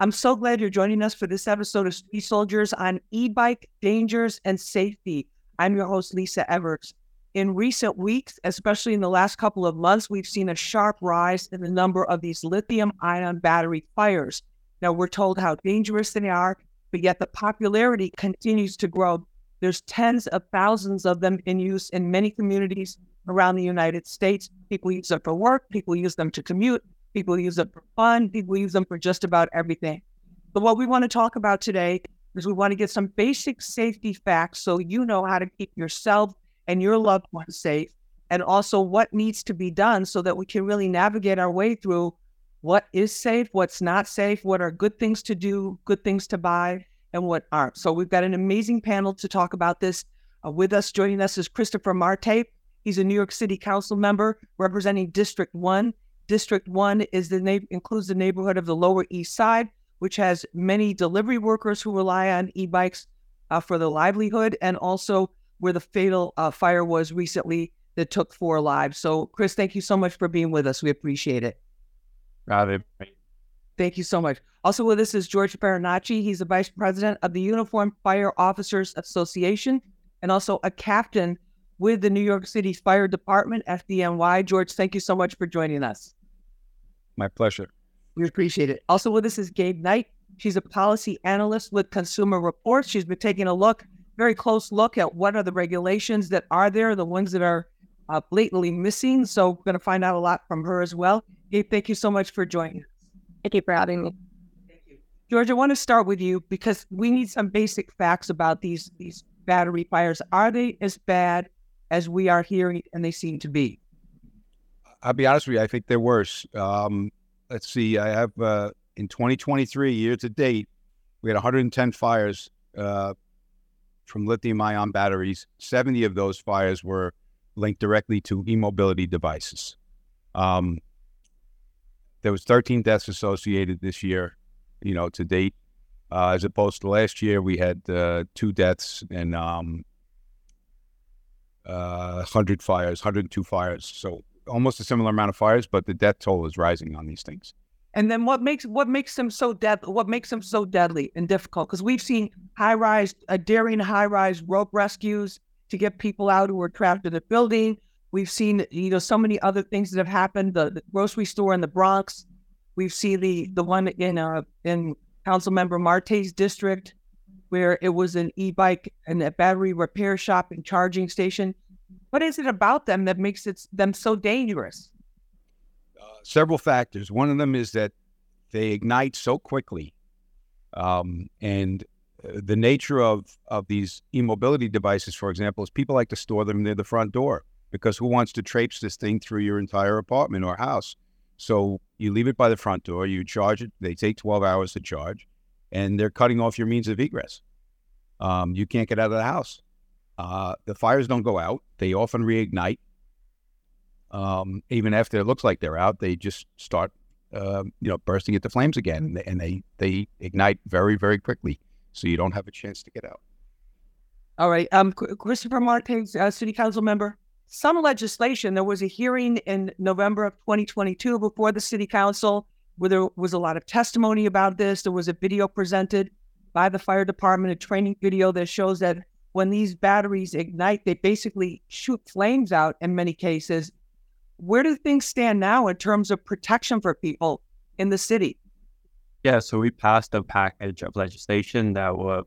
I'm so glad you're joining us for this episode of Street Soldiers on e bike dangers and safety. I'm your host, Lisa Evers. In recent weeks, especially in the last couple of months, we've seen a sharp rise in the number of these lithium ion battery fires. Now, we're told how dangerous they are, but yet the popularity continues to grow. There's tens of thousands of them in use in many communities around the United States. People use them for work, people use them to commute, people use them for fun, people use them for just about everything. But what we want to talk about today is we want to get some basic safety facts so you know how to keep yourself and your loved ones safe, and also what needs to be done so that we can really navigate our way through what is safe, what's not safe, what are good things to do, good things to buy, and what aren't. So we've got an amazing panel to talk about this. Uh, with us, joining us is Christopher Marte. He's a New York City Council member representing District 1. District 1 is the na- includes the neighborhood of the Lower East Side, which has many delivery workers who rely on e-bikes uh, for their livelihood, and also where the fatal uh, fire was recently that took four lives. So, Chris, thank you so much for being with us. We appreciate it. Got Thank you so much. Also with us is George Farinacci. He's the vice president of the Uniformed Fire Officers Association and also a captain with the New York City Fire Department, FDNY. George, thank you so much for joining us. My pleasure. We appreciate it. Also with us is Gabe Knight. She's a policy analyst with Consumer Reports. She's been taking a look, very close look at what are the regulations that are there, the ones that are uh, blatantly missing. So we're going to find out a lot from her as well. Gabe, thank you so much for joining us. Thank you for having me. Thank you. George, I want to start with you because we need some basic facts about these these battery fires. Are they as bad as we are hearing and they seem to be? I'll be honest with you, I think they're worse. Um, let's see, I have uh, in 2023, year to date, we had 110 fires uh, from lithium ion batteries. 70 of those fires were linked directly to e mobility devices. Um, there was 13 deaths associated this year, you know, to date, uh, as opposed to last year we had uh, two deaths and um, uh, 100 fires, 102 fires. So almost a similar amount of fires, but the death toll is rising on these things. And then what makes what makes them so dead? What makes them so deadly and difficult? Because we've seen high rise, a daring high rise rope rescues to get people out who are trapped in a building. We've seen, you know, so many other things that have happened. The, the grocery store in the Bronx. We've seen the the one in uh in Council Member Marte's district, where it was an e-bike and a battery repair shop and charging station. What is it about them that makes it them so dangerous? Uh, several factors. One of them is that they ignite so quickly, um, and uh, the nature of of these e-mobility devices, for example, is people like to store them near the front door because who wants to traipse this thing through your entire apartment or house? So you leave it by the front door, you charge it, they take 12 hours to charge, and they're cutting off your means of egress. Um, you can't get out of the house. Uh, the fires don't go out, they often reignite. Um, even after it looks like they're out, they just start, uh, you know, bursting into flames again, and they, and they, they ignite very, very quickly. So you don't have a chance to get out. All right. Um, Christopher Martinez, uh, City Council member some legislation. There was a hearing in November of 2022 before the city council where there was a lot of testimony about this. There was a video presented by the fire department, a training video that shows that when these batteries ignite, they basically shoot flames out in many cases. Where do things stand now in terms of protection for people in the city? Yeah, so we passed a package of legislation that would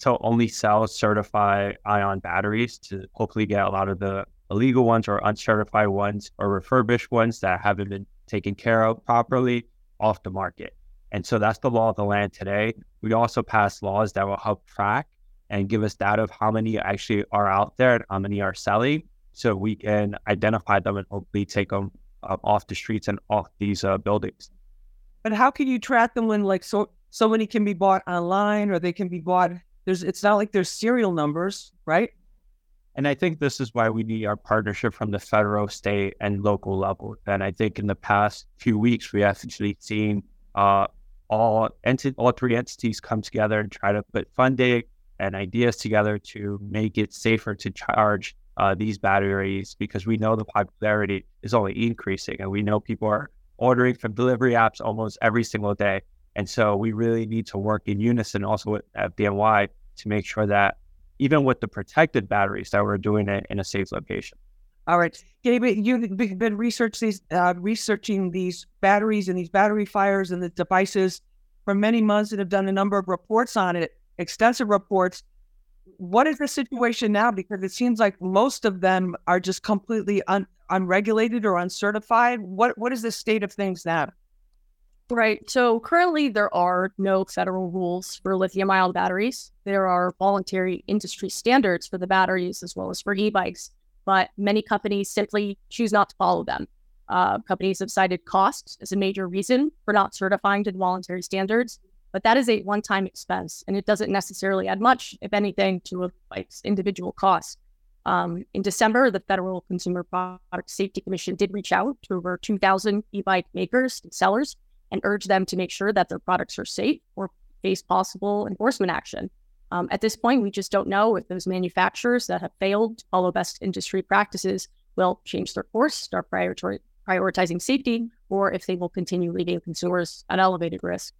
to only sell certified ion batteries to hopefully get a lot of the illegal ones or uncertified ones or refurbished ones that haven't been taken care of properly off the market. And so that's the law of the land today. We also pass laws that will help track and give us data of how many actually are out there and how many are selling so we can identify them and hopefully take them uh, off the streets and off these uh, buildings. But how can you track them when like so so many can be bought online or they can be bought there's it's not like there's serial numbers, right? And I think this is why we need our partnership from the federal, state, and local level. And I think in the past few weeks, we have actually seen uh, all enti- all three entities come together and try to put funding and ideas together to make it safer to charge uh, these batteries because we know the popularity is only increasing and we know people are ordering from delivery apps almost every single day And so we really need to work in unison also with FDNY to make sure that even with the protected batteries that we're doing it in a safe location. All right, Gabe, you've been uh, researching these batteries and these battery fires and the devices for many months and have done a number of reports on it, extensive reports. What is the situation now? Because it seems like most of them are just completely un- unregulated or uncertified. What what is the state of things now? Right. So currently, there are no federal rules for lithium ion batteries. There are voluntary industry standards for the batteries as well as for e bikes, but many companies simply choose not to follow them. Uh, companies have cited cost as a major reason for not certifying to the voluntary standards, but that is a one time expense and it doesn't necessarily add much, if anything, to a bike's individual cost. Um, in December, the Federal Consumer Product Safety Commission did reach out to over 2,000 e bike makers and sellers and urge them to make sure that their products are safe or face possible enforcement action. Um, at this point, we just don't know if those manufacturers that have failed to follow best industry practices will change their course, start priori- prioritizing safety, or if they will continue leaving consumers at elevated risk.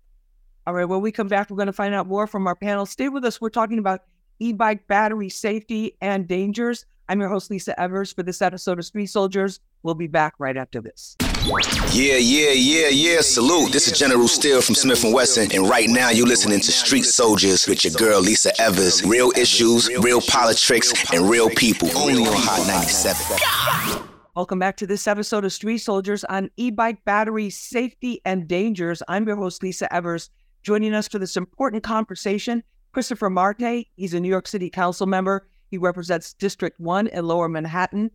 All right, when we come back, we're going to find out more from our panel. Stay with us. We're talking about e bike battery safety and dangers. I'm your host, Lisa Evers, for this episode of Street Soldiers. We'll be back right after this. Yeah, yeah, yeah, yeah. Salute. This is General Steele from Smith & Wesson, and right now you're listening to Street Soldiers with your girl Lisa Evers. Real issues, real politics, and real people. Only on Hot 97. Welcome back to this episode of Street Soldiers on e-bike battery safety and dangers. I'm your host Lisa Evers. Joining us for this important conversation, Christopher Marte. He's a New York City Council member. He represents District 1 in Lower Manhattan.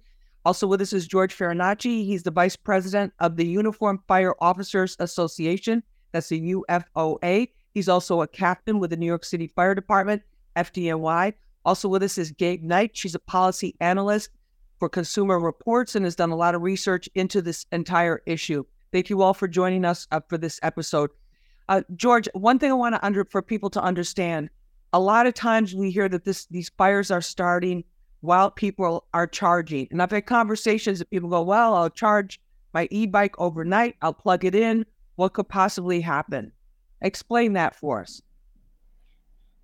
Also with us is George Farinacci. He's the vice president of the Uniform Fire Officers Association. That's the UFOA. He's also a captain with the New York City Fire Department, FDNY. Also with us is Gabe Knight. She's a policy analyst for Consumer Reports and has done a lot of research into this entire issue. Thank you all for joining us uh, for this episode. Uh, George, one thing I want to under for people to understand: a lot of times we hear that this these fires are starting while people are charging. And I've had conversations that people go, well, I'll charge my e bike overnight, I'll plug it in. What could possibly happen? Explain that for us.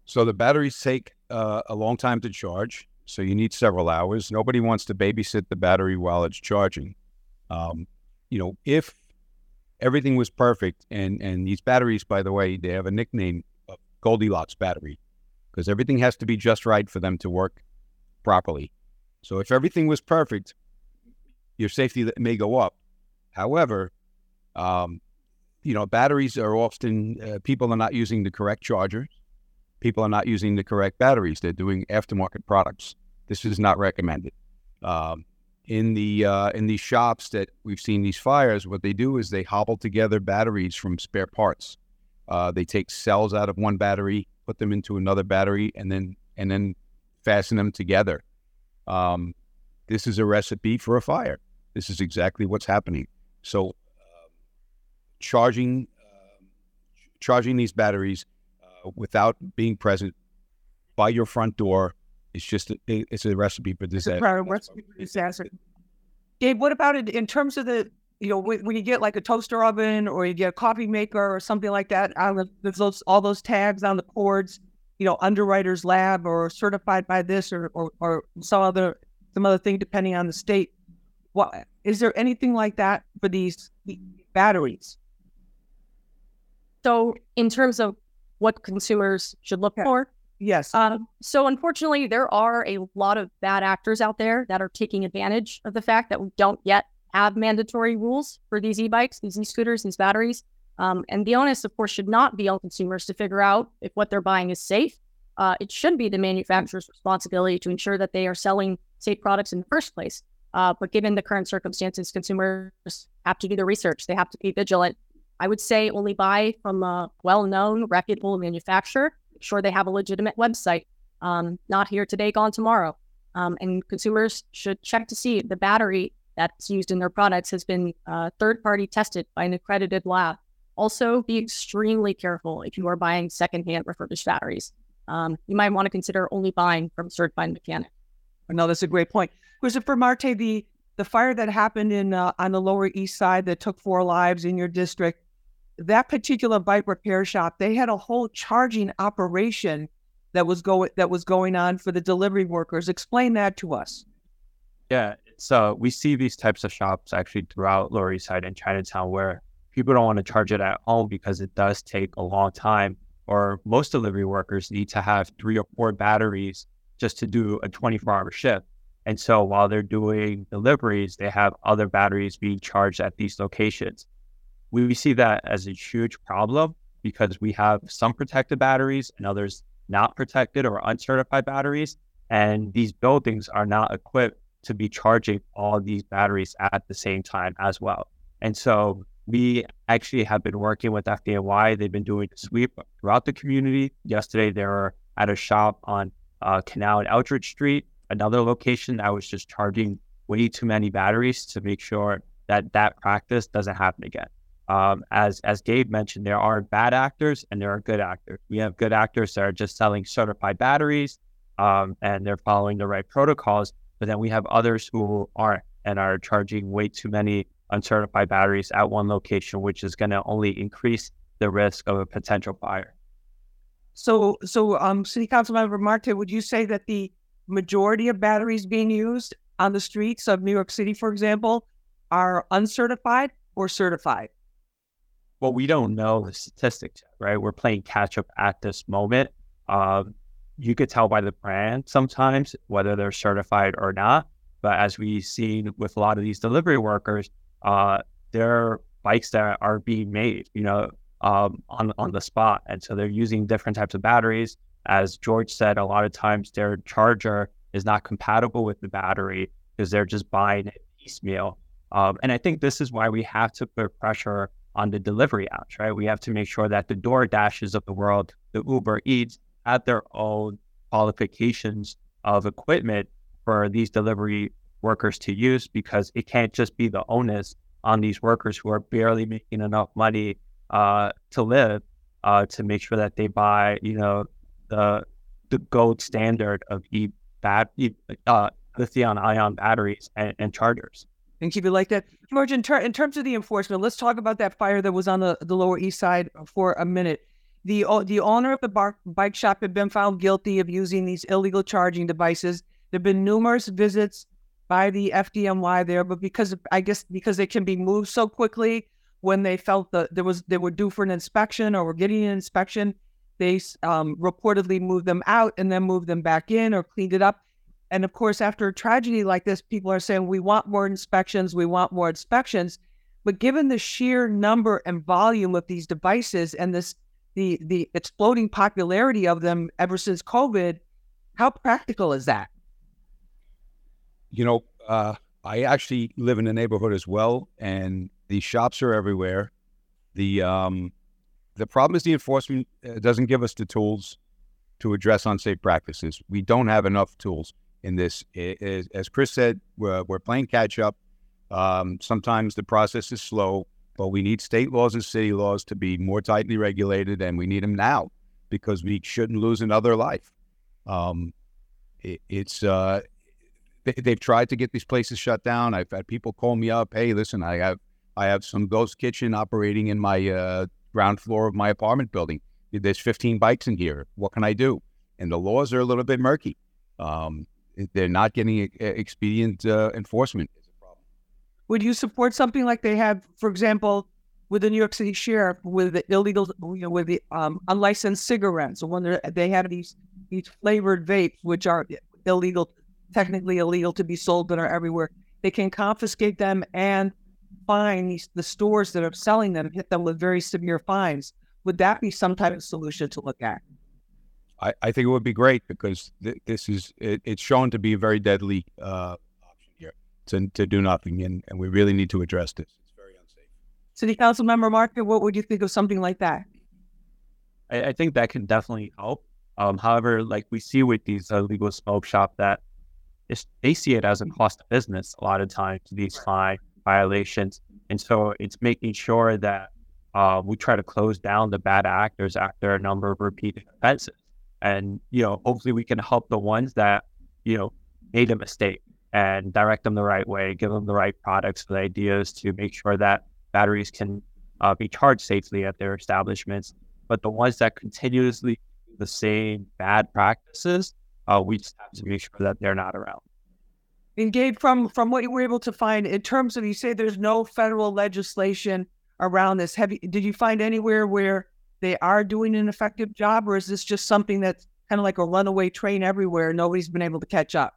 So the batteries take uh, a long time to charge. So you need several hours. Nobody wants to babysit the battery while it's charging. Um, you know, if everything was perfect, and and these batteries, by the way, they have a nickname of Goldilocks battery because everything has to be just right for them to work properly. So if everything was perfect, your safety may go up. However, um, you know, batteries are often uh, people are not using the correct chargers. People are not using the correct batteries. They're doing aftermarket products. This is not recommended. Um, in the uh, in these shops that we've seen these fires, what they do is they hobble together batteries from spare parts. Uh, they take cells out of one battery, put them into another battery, and then and then fasten them together. Um, this is a recipe for a fire. This is exactly what's happening. So, uh, charging uh, charging these batteries uh, without being present by your front door is just a, it's a recipe for disaster. recipe for disaster. Gabe, what about it in terms of the you know when, when, you get like a toaster oven or you get a coffee maker or something like that? there's those all those tags on the cords you know, underwriter's lab or certified by this or, or, or some other some other thing depending on the state. What is there anything like that for these batteries? So, in terms of what consumers should look yeah. for, yes. Um, so, unfortunately, there are a lot of bad actors out there that are taking advantage of the fact that we don't yet have mandatory rules for these e-bikes, these e-scooters, these batteries. Um, and the onus, of course, should not be on consumers to figure out if what they're buying is safe. Uh, it should be the manufacturer's responsibility to ensure that they are selling safe products in the first place. Uh, but given the current circumstances, consumers have to do the research. They have to be vigilant. I would say only buy from a well-known, reputable manufacturer. Make sure they have a legitimate website. Um, not here today, gone tomorrow. Um, and consumers should check to see if the battery that's used in their products has been uh, third-party tested by an accredited lab. Also, be extremely careful if you are buying secondhand refurbished batteries. Um, you might want to consider only buying from a certified mechanic. No, that's a great point. Christopher Marte, the the fire that happened in uh, on the Lower East Side that took four lives in your district, that particular bike repair shop, they had a whole charging operation that was going that was going on for the delivery workers. Explain that to us. Yeah, so we see these types of shops actually throughout Lower East Side and Chinatown where people don't want to charge it at home because it does take a long time. Or most delivery workers need to have three or four batteries just to do a 24 hour shift. And so while they're doing deliveries, they have other batteries being charged at these locations. We see that as a huge problem because we have some protected batteries and others not protected or uncertified batteries. And these buildings are not equipped to be charging all these batteries at the same time as well. And so we actually have been working with FDNY. They've been doing a sweep throughout the community. Yesterday, they were at a shop on uh, Canal and Eldridge Street, another location that was just charging way too many batteries to make sure that that practice doesn't happen again. Um, as as Gabe mentioned, there are bad actors and there are good actors. We have good actors that are just selling certified batteries um, and they're following the right protocols. But then we have others who aren't and are charging way too many uncertified batteries at one location, which is going to only increase the risk of a potential fire. So, so um, City Councilmember Marte, would you say that the majority of batteries being used on the streets of New York City, for example, are uncertified or certified? Well, we don't know the statistics, right? We're playing catch up at this moment. Um, you could tell by the brand sometimes whether they're certified or not. But as we've seen with a lot of these delivery workers, uh, they're bikes that are being made, you know, um, on on the spot, and so they're using different types of batteries. As George said, a lot of times their charger is not compatible with the battery because they're just buying it piecemeal. Um, and I think this is why we have to put pressure on the delivery apps, right? We have to make sure that the Door Dashes of the world, the Uber Eats, have their own qualifications of equipment for these delivery workers to use because it can't just be the onus on these workers who are barely making enough money uh, to live uh, to make sure that they buy, you know, the the gold standard of e bat uh, lithium ion batteries and, and chargers. And keep it like that, George. In, ter- in terms of the enforcement, let's talk about that fire that was on the, the Lower East Side for a minute. The the owner of the bar- bike shop had been found guilty of using these illegal charging devices. There've been numerous visits by the FDNY there, but because I guess because they can be moved so quickly, when they felt that there was they were due for an inspection or were getting an inspection, they um, reportedly moved them out and then moved them back in or cleaned it up. And of course, after a tragedy like this, people are saying we want more inspections, we want more inspections. But given the sheer number and volume of these devices and this the the exploding popularity of them ever since COVID, how practical is that? You know, uh, I actually live in the neighborhood as well, and the shops are everywhere. The um, the problem is the enforcement uh, doesn't give us the tools to address unsafe practices. We don't have enough tools in this. as Chris said, we're, we're playing catch up. Um, sometimes the process is slow, but we need state laws and city laws to be more tightly regulated, and we need them now because we shouldn't lose another life. Um, it, it's uh, they, have tried to get these places shut down. I've had people call me up. Hey, listen, I have I have some ghost kitchen operating in my uh, ground floor of my apartment building. There's 15 bikes in here. What can I do? And the laws are a little bit murky. Um, they're not getting expedient uh, enforcement. Would you support something like they have, for example, with the New York City Sheriff with the illegal, you know, with the um, unlicensed cigarettes, when they have these these flavored vapes, which are illegal technically illegal to be sold but are everywhere. They can confiscate them and fine these, the stores that are selling them, hit them with very severe fines. Would that be some type of solution to look at? I, I think it would be great because th- this is it, it's shown to be a very deadly uh, option here to, to do nothing, and, and we really need to address this. It's very unsafe. City Council Member Marte, what would you think of something like that? I, I think that can definitely help. Um, however, like we see with these illegal uh, smoke shop, that it's, they see it as a cost of business a lot of times, these fine violations. And so it's making sure that uh, we try to close down the bad actors after a number of repeated offenses. And, you know, hopefully we can help the ones that, you know, made a mistake and direct them the right way, give them the right products, the ideas to make sure that batteries can uh, be charged safely at their establishments. But the ones that continuously do the same bad practices, uh, we just have to make sure that they're not around. And Gabe, from from what you were able to find in terms of you say there's no federal legislation around this. Have you did you find anywhere where they are doing an effective job, or is this just something that's kind of like a runaway train everywhere? Nobody's been able to catch up.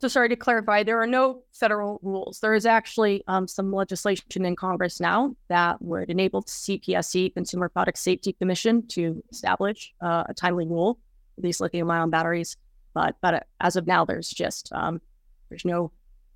So sorry to clarify, there are no federal rules. There is actually um, some legislation in Congress now that would enable CPSC, Consumer Product Safety Commission, to establish uh, a timely rule these lithium-ion batteries. But but as of now, there's just um, there's no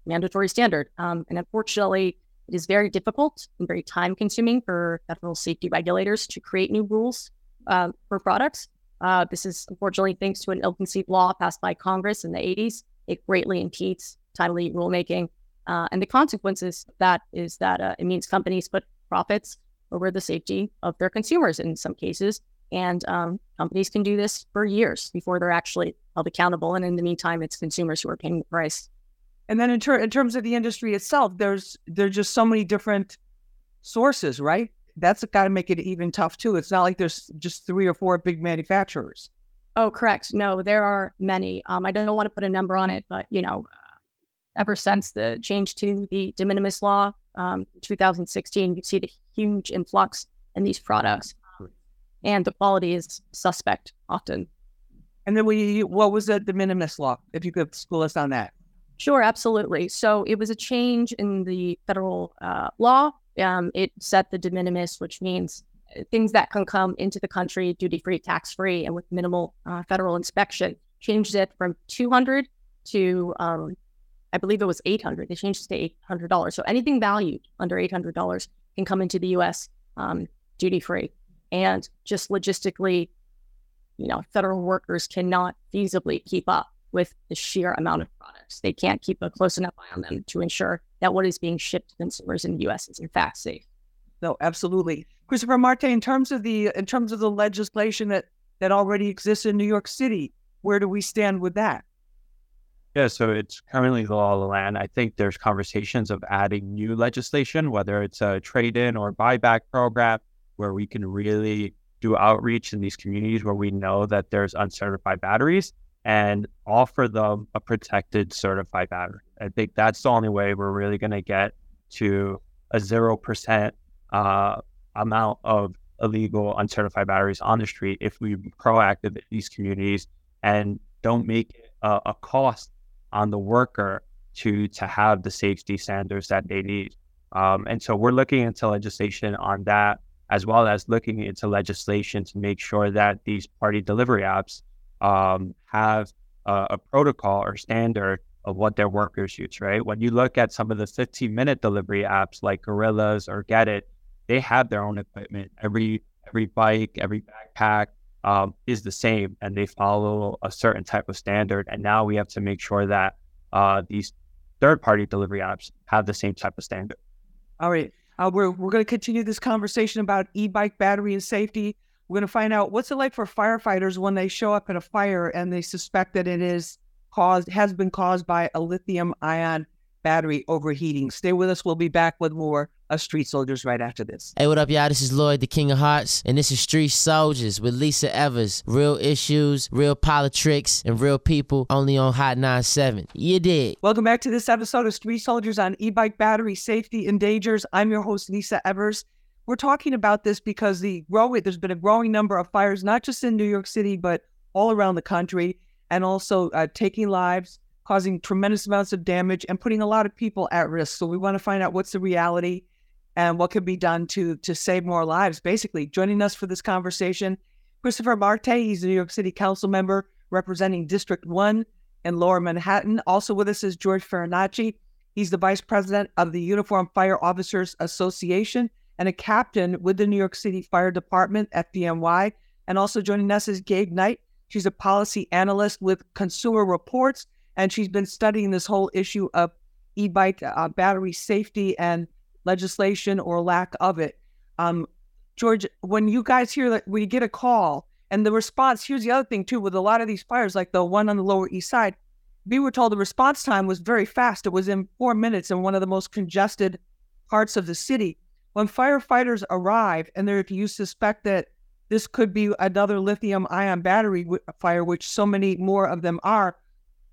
mandatory standard, um, and unfortunately, it is very difficult and very time consuming for federal safety regulators to create new rules uh, for products. Uh, this is unfortunately thanks to an ill conceived law passed by Congress in the 80s. It greatly impedes timely rulemaking. Uh, and the consequences of that is that uh, it means companies put profits over the safety of their consumers in some cases. And um, companies can do this for years before they're actually held accountable. And in the meantime, it's consumers who are paying the price. And then in, ter- in terms of the industry itself, there's there's just so many different sources, right? That's got to make it even tough too. It's not like there's just three or four big manufacturers. Oh, correct. No, there are many. Um, I don't want to put a number on it, but you know, ever since the change to the de minimis law, um, 2016, you see the huge influx in these products, and the quality is suspect often. And then we, what was the de minimis law? If you could school us on that. Sure, absolutely. So it was a change in the federal uh, law. Um, it set the de minimis, which means uh, things that can come into the country duty free, tax free, and with minimal uh, federal inspection. Changed it from 200 to, um, I believe it was 800. They changed it to $800. So anything valued under $800 can come into the U.S. Um, duty free. And just logistically, you know, federal workers cannot feasibly keep up with the sheer amount of products. They can't keep a close enough eye on them to ensure that what is being shipped to consumers in the U.S. is in fact safe. No, absolutely, Christopher Marte. In terms of the in terms of the legislation that that already exists in New York City, where do we stand with that? Yeah, so it's currently the law of the land. I think there's conversations of adding new legislation, whether it's a trade-in or buyback program, where we can really do outreach in these communities where we know that there's uncertified batteries and offer them a protected certified battery. I think that's the only way we're really going to get to a 0% uh, amount of illegal uncertified batteries on the street if we proactive in these communities and don't make a, a cost on the worker to to have the safety standards that they need. Um, and so we're looking into legislation on that, as well as looking into legislation to make sure that these party delivery apps um, have a, a, protocol or standard of what their workers use, right? When you look at some of the 15 minute delivery apps like Gorillas or Getir, they have their own equipment. Every every bike, every backpack um, is the same, and they follow a certain type of standard. And now we have to make sure that uh, these third party delivery apps have the same type of standard. All right. Uh, we're we're going to continue this conversation about e-bike battery and safety. We're going to find out what's it like for firefighters when they show up at a fire and they suspect that it is caused has been caused by a lithium ion battery overheating. Stay with us. We'll be back with more of Street Soldiers right after this. Hey, what up, y'all? This is Lloyd, the King of Hearts, and this is Street Soldiers with Lisa Evers. Real issues, real politics, and real people only on Hot 97. You did. Welcome back to this episode of Street Soldiers on e bike battery safety and dangers. I'm your host, Lisa Evers. We're talking about this because the growing there's been a growing number of fires, not just in New York City, but all around the country, and also uh, taking lives, causing tremendous amounts of damage, and putting a lot of people at risk. So we want to find out what's the reality and what can be done to to save more lives. Basically, joining us for this conversation, Christopher Marte. He's a New York City Council member representing District One in Lower Manhattan. Also with us is George Farinacci. He's the vice president of the Uniform Fire Officers Association and a captain with the New York City Fire Department, FDNY. And also joining us is Gabe Knight. She's a policy analyst with Consumer Reports, and she's been studying this whole issue of e bike uh, battery safety and legislation or lack of it. Um, George, when you guys hear that we get a call and the response, here's the other thing too, with a lot of these fires, like the one on the Lower East Side, we were told the response time was very fast. It was in four minutes in one of the most congested parts of the city. when firefighters arrive and if you suspect that this could be another lithium ion battery fire, which so many more of them are,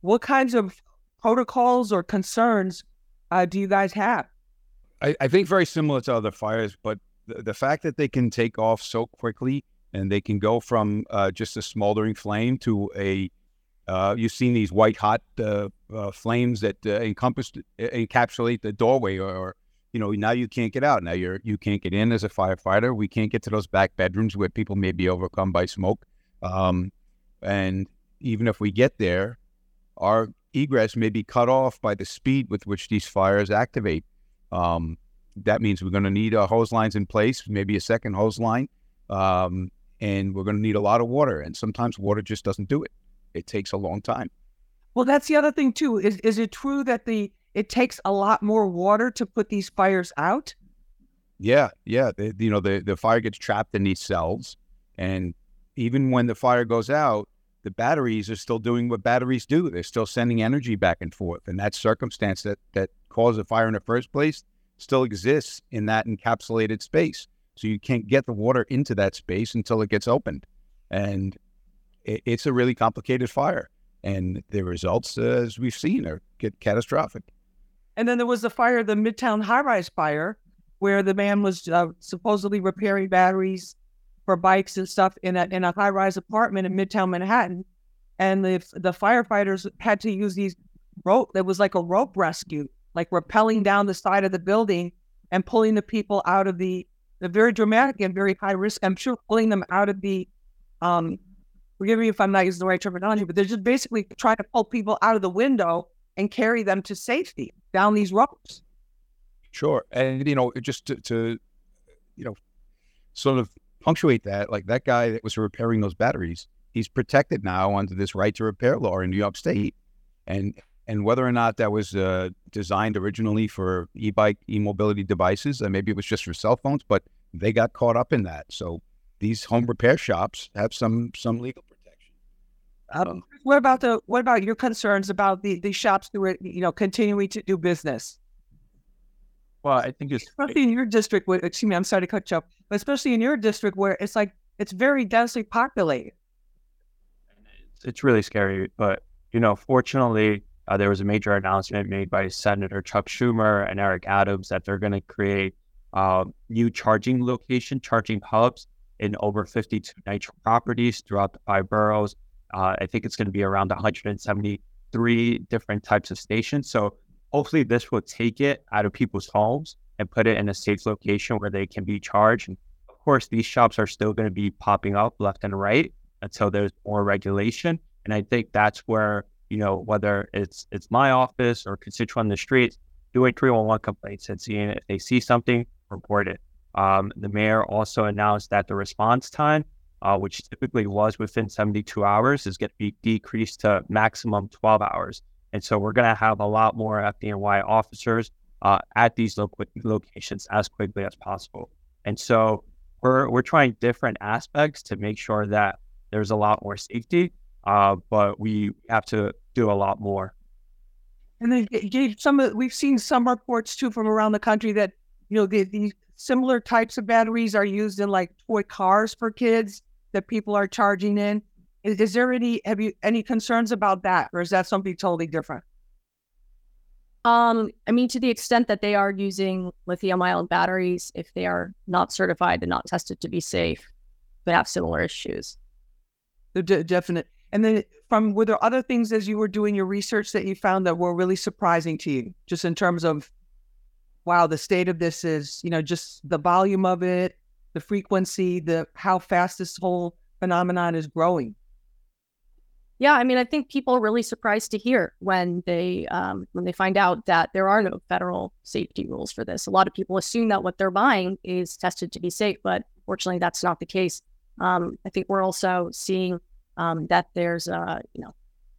what kinds of protocols or concerns uh, do you guys have? I, I, think very similar to other fires, but the, the, fact that they can take off so quickly and they can go from uh, just a smoldering flame to a uh, you've seen these white hot uh, uh, flames that uh, encompass encapsulate the doorway, or, or, you know now you can't get out. Now you're you can't get in as a firefighter. We can't get to those back bedrooms where people may be overcome by smoke. Um, and even if we get there, our egress may be cut off by the speed with which these fires activate. Um, that means we're going to need our hose lines in place, maybe a second hose line, um, and we're going to need a lot of water. And sometimes water just doesn't do it it takes a long time. Well, that's the other thing too. Is is it true that the it takes a lot more water to put these fires out? Yeah, yeah. The, you know, the the fire gets trapped in these cells, and even when the fire goes out, the batteries are still doing what batteries do. They're still sending energy back and forth, and that circumstance that that caused the fire in the first place still exists in that encapsulated space. So you can't get the water into that space until it gets opened, and it, it's a really complicated fire, and the results, uh, as we've seen, are get catastrophic. And then there was the fire, the Midtown high-rise fire, where the man was uh, supposedly repairing batteries for bikes and stuff in a in a high-rise apartment in Midtown Manhattan, and the the firefighters had to use these rope. There was like a rope rescue, like rappelling down the side of the building and pulling the people out of the the very dramatic and very high risk. I'm sure pulling them out of the um, forgive me if I'm not using the right terminology, but they're just basically trying to pull people out of the window and carry them to safety down these ropes. Sure. And, you know, just to, to you know, sort of punctuate that, like that guy that was repairing those batteries, he's protected now under this right to repair law in New York State. And and whether or not that was uh, designed originally for e-bike, e-mobility devices, and maybe it was just for cell phones, but they got caught up in that. So these home repair shops have some some legal um, what about the what about your concerns about the the shops who are you know continuing to do business? Well, I think it's especially in your district. Where, excuse me, I'm sorry to cut you off, but especially in your district where it's like it's very densely populated. It's really scary, but you know, fortunately, uh, there was a major announcement made by Senator Chuck Schumer and Eric Adams that they're going to create uh, new charging location, charging hubs in over 52 NYCHA properties throughout the five boroughs. Uh, I think it's going to be around 173 different types of stations. So hopefully this will take it out of people's homes and put it in a safe location where they can be charged. And of course, these shops are still going to be popping up left and right until there's more regulation. And I think that's where, you know, whether it's it's my office or constituent on the streets, doing 311 complaints and seeing if they see something, report it. Um, the mayor also announced that the response time uh, which typically was within 72 hours, is going to be decreased to maximum 12 hours. And so we're going to have a lot more FDNY officers uh, at these lo- locations as quickly as possible. And so we're, we're trying different aspects to make sure that there's a lot more safety, uh, but we have to do a lot more. And then Gabe, some of, we've seen some reports too from around the country that you know the, these similar types of batteries are used in like toy cars for kids that people are charging in. Is, is there any have you any concerns about that, or is that something totally different? Um, I mean, to the extent that they are using lithium ion batteries, if they are not certified and not tested to be safe, they have similar issues. The de- definite. And then, from were there other things as you were doing your research that you found that were really surprising to you, just in terms of, wow, the state of this is, you know, just the volume of it, the frequency, the how fast this whole phenomenon is growing. Yeah, I mean, I think people are really surprised to hear when they um, when they find out that there are no federal safety rules for this. A lot of people assume that what they're buying is tested to be safe, but fortunately, that's not the case. Um, I think we're also seeing um, that there's a you know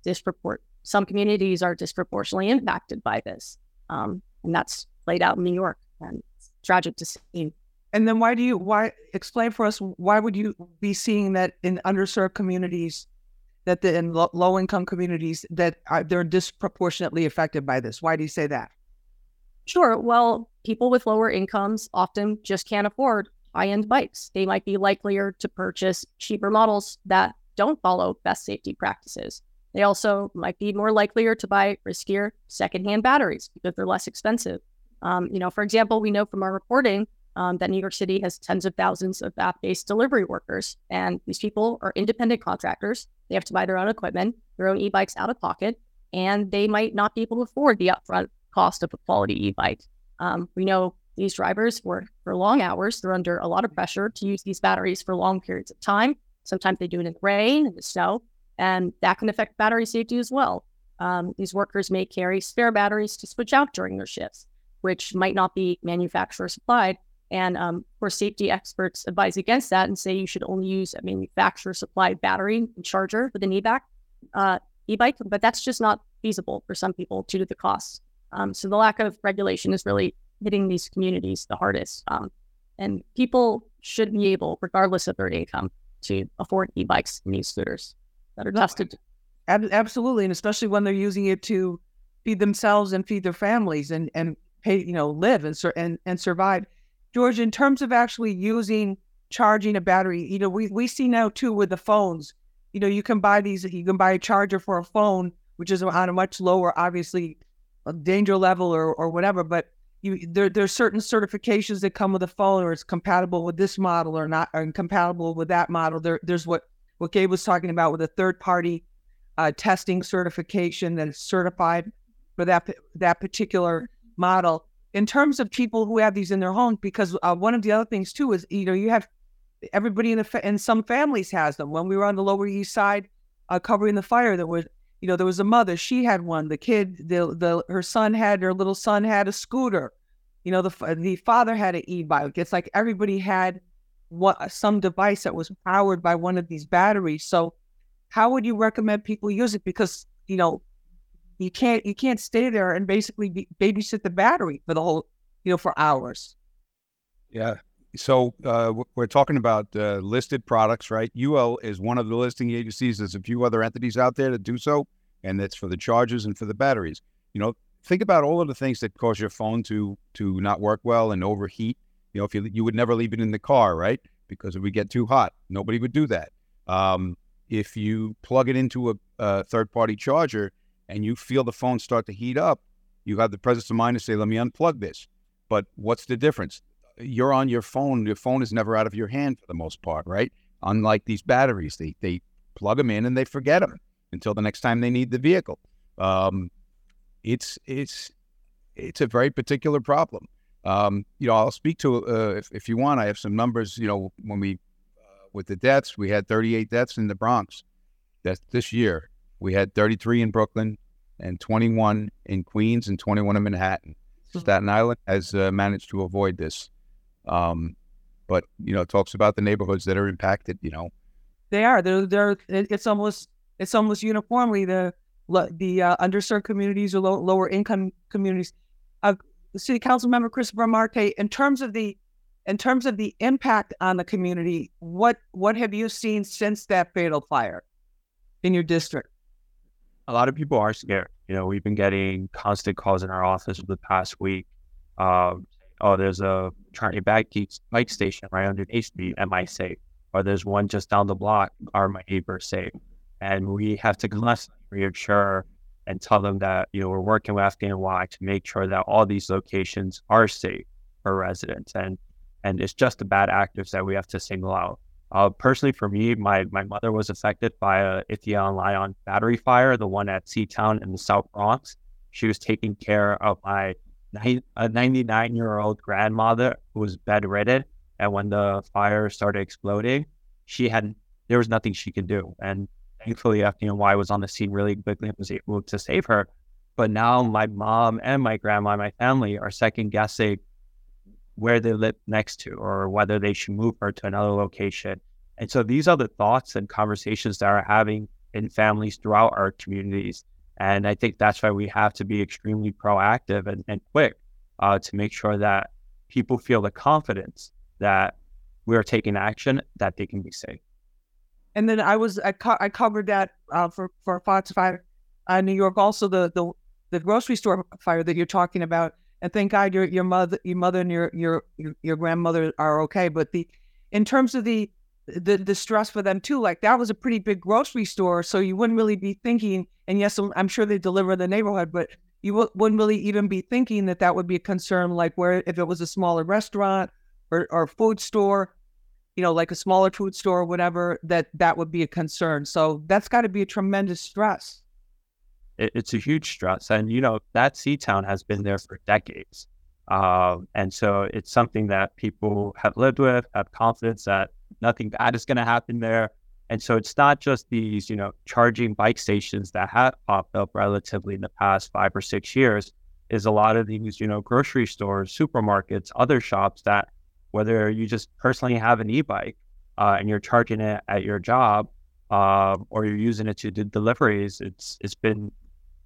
disproport. Some communities are disproportionately impacted by this, um, and that's played out in New York, and it's tragic to see. And then why do you why explain for us why would you be seeing that in underserved communities, that the in lo- low, low, income communities that are they're disproportionately affected by this? Why do you say that? Sure. Well, people with lower incomes often just can't afford high end bikes. They might be likelier to purchase cheaper models that don't follow best safety practices. They also might be more likelier to buy riskier secondhand batteries because they're less expensive. Um, you know, for example, we know from our reporting um, that New York City has tens of thousands of app-based delivery workers, and these people are independent contractors. They have to buy their own equipment, their own e-bikes out of pocket, and they might not be able to afford the upfront cost of a quality e-bike. Um, we know these drivers work for long hours; they're under a lot of pressure to use these batteries for long periods of time. Sometimes they do it in the rain and the snow, and that can affect battery safety as well. Um, these workers may carry spare batteries to switch out during their shifts, which might not be manufacturer supplied. And um, course, safety experts advise against that and say you should only use a manufacturer supplied battery and charger with an e-bike, uh, e-bike, but that's just not feasible for some people due to the costs. Um, so the lack of regulation is really hitting these communities the hardest. Um, and people should be able, regardless of their income, to afford e-bikes and e-scooters that are tested. Absolutely, and especially when they're using it to feed themselves and feed their families and and pay, you know, live and and and survive. George, in terms of actually using charging a battery, you know, we we see now too with the phones. You know, you can buy these. You can buy a charger for a phone, which is on a much lower, obviously, uh, danger level or or whatever. But you there are certain certifications that come with a phone, or it's compatible with this model or not, or compatible with that model. There there's what what Gabe was talking about with a third party uh, testing certification that is certified for that that particular model. In terms of people who have these in their homes, because uh, one of the other things too is you know you have everybody in the fa- and some families has them. When we were on the Lower East Side uh, covering the fire, there was you know there was a mother, she had one. The kid, the the her son had her little son had a scooter. You know the the father had an e-bike. It's like everybody had what uh, some device that was powered by one of these batteries. So how would you recommend people use it? Because you know you can't you can't stay there and basically be, babysit the battery for the whole you know for hours. Yeah. So uh, we're talking about uh, listed products, right? UL is one of the listing agencies. There's a few other entities out there that do so, and that's for the chargers and for the batteries. You know, think about all of the things that cause your phone to to not work well and overheat you know, if you you would never leave it in the car, right? Because it would get too hot. Nobody would do that. Um, if you plug it into a, a third party charger and you feel the phone start to heat up, you have the presence of mind to say, "Let me unplug this." But what's the difference? You're on your phone. Your phone is never out of your hand for the most part, right? Unlike these batteries, they they plug them in and they forget them until the next time they need the vehicle. Um, it's it's it's a very particular problem. Um, you know, I'll speak to uh, if, if you want. I have some numbers. You know, when we uh, with the deaths, we had 38 deaths in the Bronx. That's this year. We had 33 in Brooklyn and 21 in Queens and 21 in Manhattan. Hmm. Staten Island has uh, managed to avoid this. Um, but you know, talks about the neighborhoods that are impacted. You know, they are. They're. They're. It's almost. It's almost uniformly the the uh, underserved communities or low, lower income communities. Uh, city council member Christopher Marte, in terms of the in terms of the impact on the community, what what have you seen since that fatal fire in your district? A lot of people are scared. You know, we've been getting constant calls in our office for the past week. Um, oh, there's a Trinity bike, bike station right under A Street. Am I safe? Or there's one just down the block. Are my neighbors safe? And we have to constantly reassure and tell them that you know we're working with FDNY to make sure that all these locations are safe for residents, and and it's just the bad actors that we have to single out. Uh, personally, for me, my my mother was affected by a lithium ion battery fire, the one at Seatown in the South Bronx. She was taking care of my a 99 year old grandmother who was bedridden, and when the fire started exploding, she had there was nothing she could do, and thankfully FDNY was on the scene really quickly and was able to save her. But now my mom and my grandma and my family are second guessing where they live next to or whether they should move her to another location. And so these are the thoughts and conversations that are having in families throughout our communities. And I think that's why we have to be extremely proactive and, and quick uh, to make sure that people feel the confidence that we're taking action, that they can be safe and then I was I, co- I covered that uh, for for Fox Five, uh, New York. Also the the the grocery store fire that you're talking about, and thank God your your mother, your mother, and your your your grandmother are okay. But the in terms of the the the stress for them too, like that was a pretty big grocery store, so you wouldn't really be thinking. And yes, I'm, sure they deliver in the neighborhood, but you w- wouldn't really even be thinking that that would be a concern. Like where if it was a smaller restaurant or or food store, you know, like a smaller food store or whatever, that that would be a concern. So that's got to be a tremendous stress. It, it's a huge stress, and you know that C-Town has been there for decades, um, and so it's something that people have lived with, have confidence that nothing bad is going to happen there. And so it's not just these, you know, charging bike stations that have popped up relatively in the past five or six years. Is a lot of these, you know, grocery stores, supermarkets, other shops that whether you just personally have an e-bike uh, and you're charging it at your job uh, or you're using it to do deliveries, it's it's been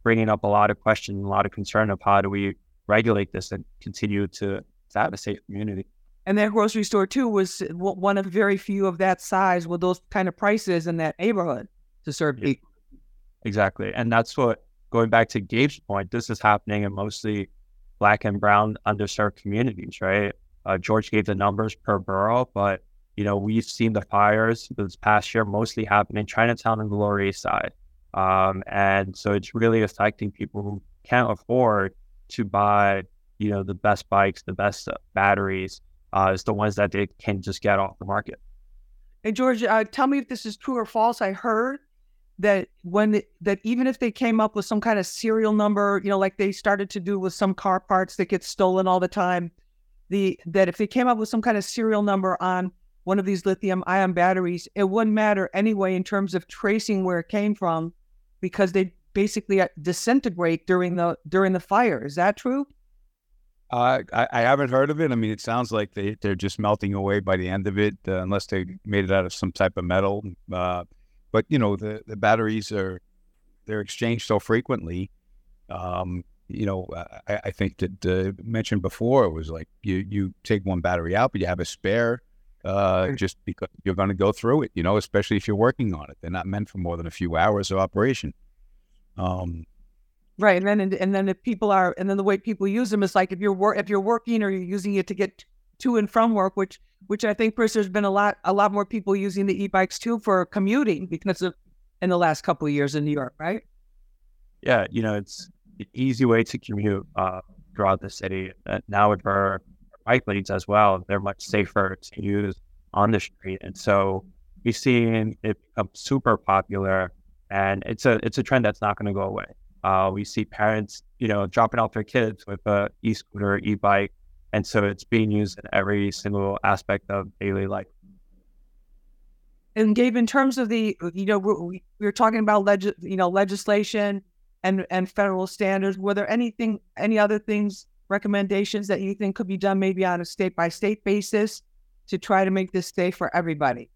bringing up a lot of questions, a lot of concern of how do we regulate this and continue to, have a safe community. And that grocery store too was one of very few of that size with those kind of prices in that neighborhood to serve yeah. people. Exactly, and that's what going back to Gabe's point. This is happening in mostly black and brown underserved communities, right? Uh, George gave the numbers per borough, but you know we've seen the fires this past year mostly happen in Chinatown and the Lower East Side, um, and so it's really affecting people who can't afford to buy, you know, the best bikes, the best uh, batteries, uh, is the ones that they can just get off the market. And George, uh, tell me if this is true or false. I heard that when that even if they came up with some kind of serial number, you know, like they started to do with some car parts that get stolen all the time, the that if they came up with some kind of serial number on one of these lithium ion batteries, it wouldn't matter anyway in terms of tracing where it came from because they basically uh, disintegrate during the during the fire. Is that true? Uh, I, I haven't heard of it. I mean, it sounds like they, they're just melting away by the end of it, uh, unless they made it out of some type of metal. Uh, but you know, the, the batteries are they're exchanged so frequently. Um, you know, I, I think that uh, mentioned before it was like you you take one battery out, but you have a spare, uh, just because you're going to go through it. You know, especially if you're working on it. They're not meant for more than a few hours of operation. Um, Right, and then and then if people are, and then the way people use them is like if you're wor- if you're working or you're using it to get to and from work, which which I think Chris, there's been a lot a lot more people using the e-bikes too for commuting because of in the last couple of years in New York, right? Yeah, you know, it's an easy way to commute uh, throughout the city. Uh, now with our bike lanes as well, they're much safer to use on the street, and so we've seen it become super popular, and it's a it's a trend that's not going to go away. Uh, we see parents, you know, dropping off their kids with a e-scooter, e-bike, and so it's being used in every single aspect of daily life. And Gabe, in terms of the, you know, we, we were talking about leg, you know, legislation and and federal standards. Were there anything, any other things, recommendations that you think could be done, maybe on a state by state basis, to try to make this safe for everybody?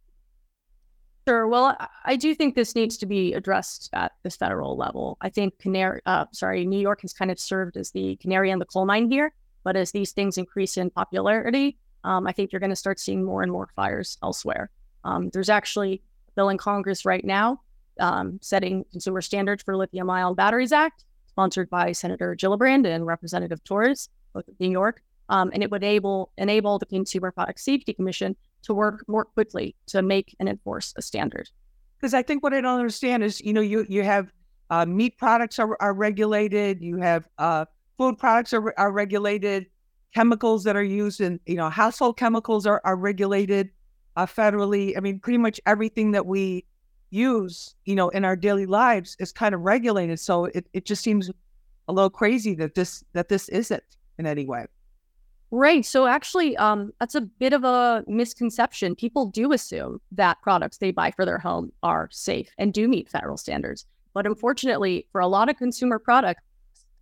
Sure. Well, I do think this needs to be addressed at this federal level. I think Canary, uh, sorry, New York has kind of served as the canary in the coal mine here. But as these things increase in popularity, um, I think you're going to start seeing more and more fires elsewhere. Um, there's actually a bill in Congress right now um, setting consumer standards for lithium-ion batteries act, sponsored by Senator Gillibrand and Representative Torres, both of New York, um, and it would enable enable the Consumer Product Safety Commission to work more quickly to make and enforce a standard. Because I think what I don't understand is, you know, you you have uh, meat products are, are regulated, you have uh, food products are, are regulated, chemicals that are used in, you know, household chemicals are, are regulated uh, federally. I mean, pretty much everything that we use, you know, in our daily lives is kind of regulated. So it, it just seems a little crazy that this that this isn't in any way. Right. So actually, um, that's a bit of a misconception. People do assume that products they buy for their home are safe and do meet federal standards. But unfortunately, for a lot of consumer products,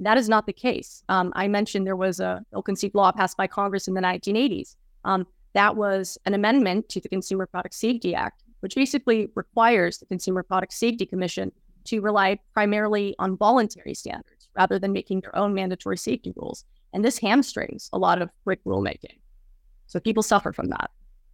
that is not the case. Um, I mentioned there was a ill-conceived law passed by Congress in the 1980s. Um, that was an amendment to the Consumer Product Safety Act, which basically requires the Consumer Product Safety Commission to rely primarily on voluntary standards rather than making their own mandatory safety rules. And this hamstrings a lot of quick rulemaking. So people suffer from that.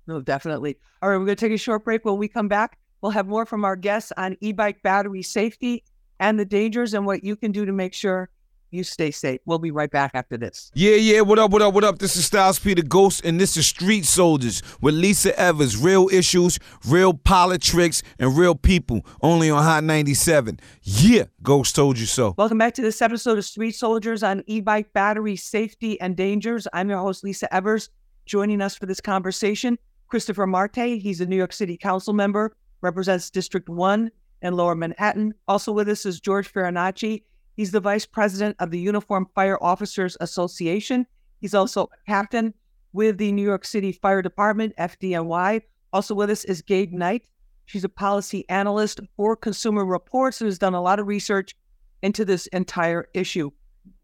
No, definitely. All right, we're going to take a short break. When we come back, we'll have more from our guests on e bike battery safety and the dangers and what you can do to make sure You stay safe. We'll be right back after this. Yeah, yeah. What up, what up, what up? This is Styles P the Ghost, and this is Street Soldiers with Lisa Evers. Real issues, real politics, and real people. Only on Hot 97. Yeah, Ghost told you so. Welcome back to this episode of Street Soldiers on e bike battery safety and dangers. I'm your host, Lisa Evers. Joining us for this conversation, Christopher Marte. He's a New York City Council member, represents District 1 and Lower Manhattan. Also with us is George Farinacci. He's the vice president of the Uniform Fire Officers Association. He's also a captain with the New York City Fire Department, FDNY. Also with us is Gabe Knight. She's a policy analyst for Consumer Reports who has done a lot of research into this entire issue.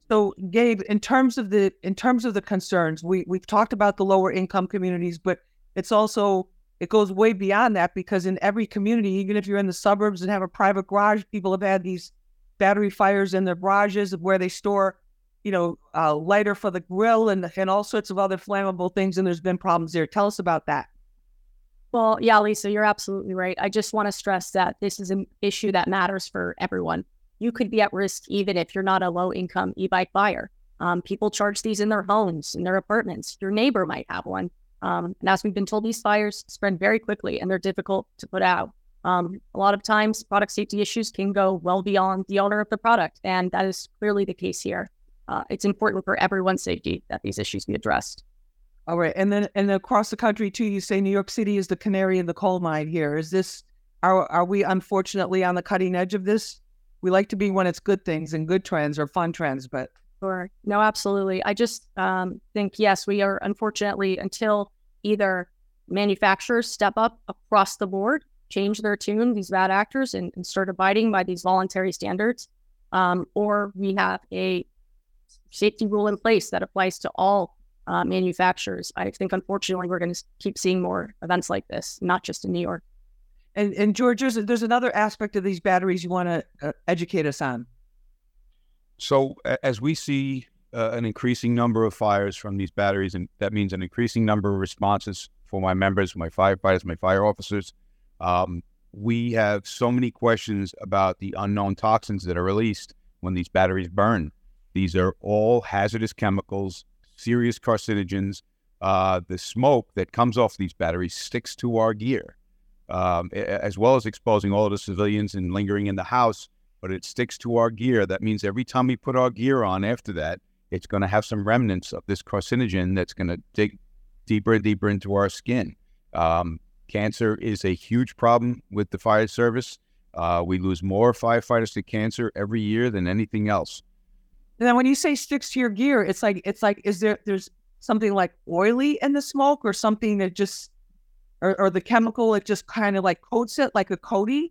So, Gabe, in terms of the in terms of the concerns, we we've talked about the lower income communities, but it's also it goes way beyond that because in every community, even if you're in the suburbs and have a private garage, people have had these battery fires in their garages where they store, you know, uh, lighter for the grill and and all sorts of other flammable things. And there's been problems there. Tell us about that. Well, yeah, Lisa, you're absolutely right. I just want to stress that this is an issue that matters for everyone. You could be at risk even if you're not a low income e bike buyer. Um, people charge these in their homes, in their apartments. Your neighbor might have one. Um, and as we've been told, these fires spread very quickly and they're difficult to put out. Um, a lot of times, product safety issues can go well beyond the owner of the product, and that is clearly the case here. Uh, it's important for everyone's safety that these issues be addressed. All right, and then and across the country too, you say New York City is the canary in the coal mine. Here is this. Are are we unfortunately on the cutting edge of this? We like to be when it's good things and good trends or fun trends, but Sure. No, absolutely. I just um, think, yes, we are unfortunately until either manufacturers step up across the board, change their tune, these bad actors, and, and start abiding by these voluntary standards, um, or we have a safety rule in place that applies to all uh, manufacturers. I think, unfortunately, we're going to keep seeing more events like this, not just in New York. And, and George, there's, there's another aspect of these batteries you want to uh, educate us on. So as we see uh, an increasing number of fires from these batteries, and that means an increasing number of responses for my members, my firefighters, my fire officers. Um, we have so many questions about the unknown toxins that are released when these batteries burn. These are all hazardous chemicals, serious carcinogens. Uh, the smoke that comes off these batteries sticks to our gear, um, as well as exposing all the civilians and lingering in the house but it sticks to our gear. That means every time we put our gear on after that, it's going to have some remnants of this carcinogen that's going to dig deeper and deeper into our skin. Um, cancer is a huge problem with the fire service. Uh, we lose more firefighters to cancer every year than anything else. And then when you say sticks to your gear, it's like it's like is there there's something like oily in the smoke or something that just or, or the chemical it just kind of like coats it like a coating?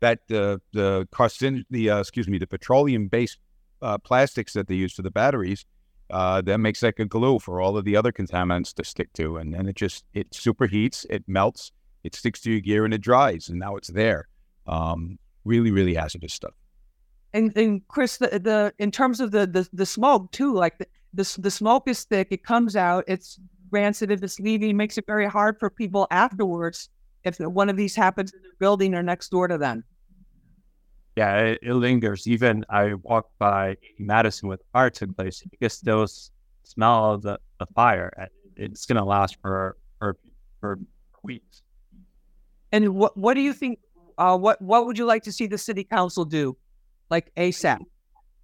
that the the carcin the uh, excuse me the petroleum based uh, plastics that they use for the batteries uh, that makes like a glue for all of the other contaminants to stick to, and then it just it superheats, it melts, it sticks to your gear, and it dries, and now it's there. Um, really, really hazardous stuff. And, and Chris, the, the in terms of the the, the smoke too, like the, the the smoke is thick, it comes out, it's rancid, it's leaving, makes it very hard for people afterwards if one of these happens in their building or next door to them. Yeah, it, it lingers. Even I walk by Madison with fire took place, you can still smell the, the fire. And it's going to last for, for, for weeks. And what what do you think? Uh, what what would you like to see the city council do, like ASAP?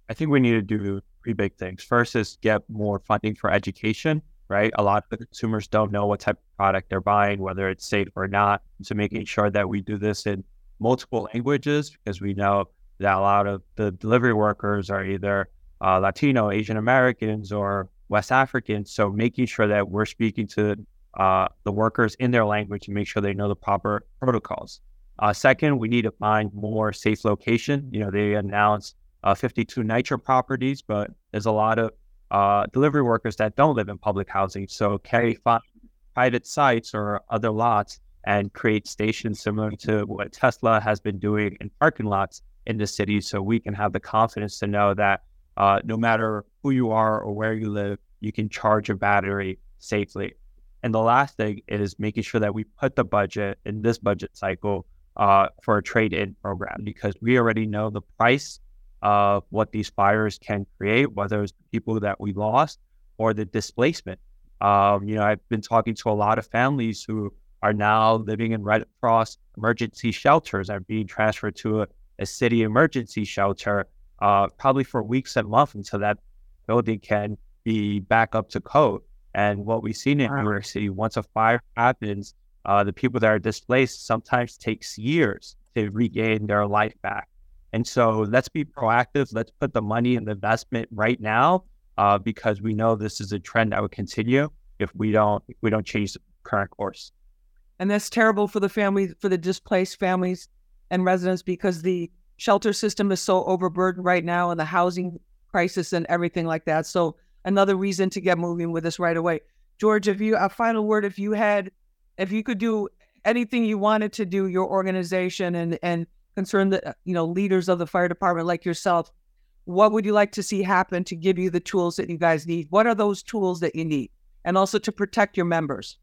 I think we need to do three big things. First is get more funding for education right? A lot of the consumers don't know what type of product they're buying, whether it's safe or not. So making sure that we do this in multiple languages because we know that a lot of the delivery workers are either uh, Latino, Asian Americans, or West Africans. So making sure that we're speaking to uh, the workers in their language and make sure they know the proper protocols. Uh, second, we need to find more safe location. You know, they announced uh, 52 NYCHA properties, but there's a lot of uh, delivery workers that don't live in public housing. So carry private sites or other lots and create stations similar to what Tesla has been doing in parking lots in the city so we can have the confidence to know that uh, no matter who you are or where you live, you can charge a battery safely. And the last thing is making sure that we put the budget in this budget cycle uh, for a trade in program because we already know the price of what these fires can create, whether it's people that we lost or the displacement. Um, you know, I've been talking to a lot of families who are now living in Red Cross emergency shelters, are being transferred to a, a city emergency shelter, uh, probably for weeks and months until that building can be back up to code. And what we've seen in New York City, once a fire happens, uh, the people that are displaced sometimes takes years to regain their life back. And so let's be proactive. Let's put the money and the investment right now uh, because we know this is a trend that would continue if we don't if we don't change the current course. And that's terrible for the families, for the displaced families and residents because the shelter system is so overburdened right now and the housing crisis and everything like that. So another reason to get moving with this right away. George, if you a final word, if you had if you could do anything you wanted to do, your organization and and concern the you know leaders of the fire department like yourself, what would you like to see happen to give you the tools that you guys need? What are those tools that you need, and also to protect your members?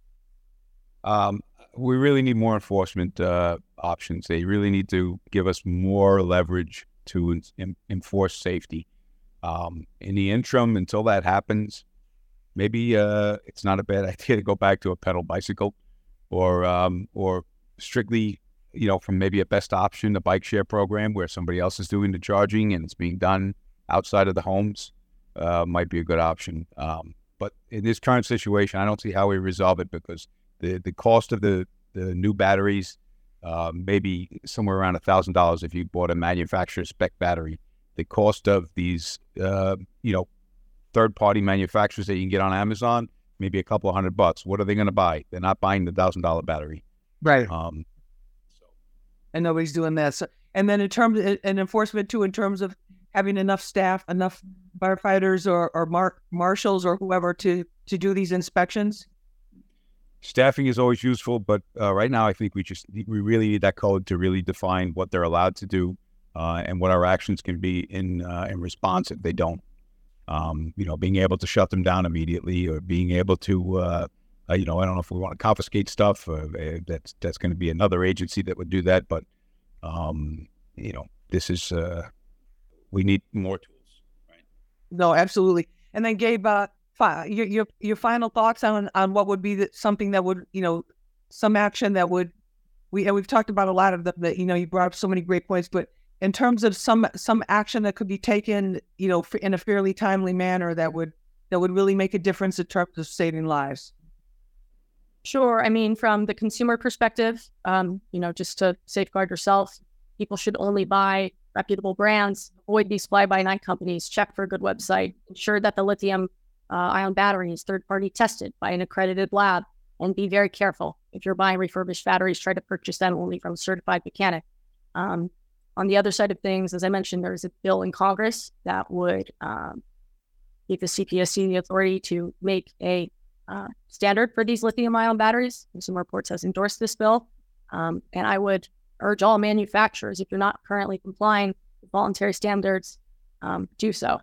Um, we really need more enforcement uh, options. They really need to give us more leverage to enforce safety. Um, in the interim, until that happens, maybe uh, it's not a bad idea to go back to a pedal bicycle or um, or strictly, you know, from maybe a best option, a bike share program where somebody else is doing the charging and it's being done outside of the homes, uh, might be a good option. Um, but in this current situation, I don't see how we resolve it because the the cost of the the new batteries, uh, maybe somewhere around a thousand dollars if you bought a manufacturer spec battery. The cost of these, uh, you know, third party manufacturers that you can get on Amazon maybe a couple of hundred bucks. What are they going to buy? They're not buying the thousand dollar battery, right? Um, so. and nobody's doing that. So, and then in terms of and enforcement too, in terms of having enough staff, enough firefighters or or mar- marshals or whoever to to do these inspections. Staffing is always useful, but uh, right now I think we just we really need that code to really define what they're allowed to do uh, and what our actions can be in uh, in response if they don't um, you know, being able to shut them down immediately or being able to, uh, uh, you know, I don't know if we want to confiscate stuff. Uh, eh, that's that's going to be another agency that would do that. But, um, you know, this is we need more tools. Right? No, absolutely. And then, Gabe, your, your your final thoughts on on what would be the, something that would, you know, some action that would we and we've talked about a lot of them that you know you brought up so many great points, but in terms of some some action that could be taken, you know, in a fairly timely manner that would that would really make a difference in terms of saving lives? Sure. I mean, from the consumer perspective, um, you know, just to safeguard yourself, people should only buy reputable brands, avoid these fly by night companies, check for a good website, ensure that the lithium uh, ion battery is third party tested by an accredited lab, and be very careful. If you're buying refurbished batteries, try to purchase them only from a certified mechanic. Um, on the other side of things, as I mentioned, there's a bill in Congress that would um, give the CPSC the authority to make a uh, standard for these lithium ion batteries. Consumer Reports has endorsed this bill. Um, and I would urge all manufacturers, if you're not currently complying with voluntary standards, um, do so.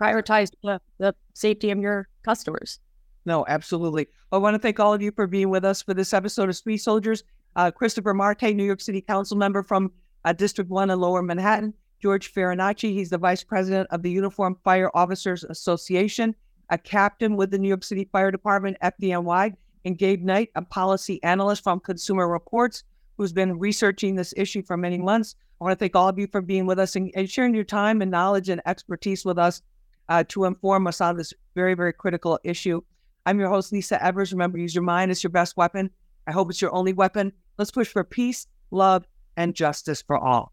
Prioritize the, the safety of your customers. No, absolutely. I want to thank all of you for being with us for this episode of Street Soldiers. Uh, Christopher Marte, New York City Council member from uh, District 1 in Lower Manhattan. George Farinacci, he's the vice president of the Uniform Fire Officers Association, a captain with the New York City Fire Department, FDNY, and Gabe Knight, a policy analyst from Consumer Reports, who's been researching this issue for many months. I want to thank all of you for being with us and, and sharing your time and knowledge and expertise with us uh, to inform us on this very, very critical issue. I'm your host, Lisa Evers. Remember, use your mind as your best weapon. I hope it's your only weapon. Let's push for peace, love, and justice for all.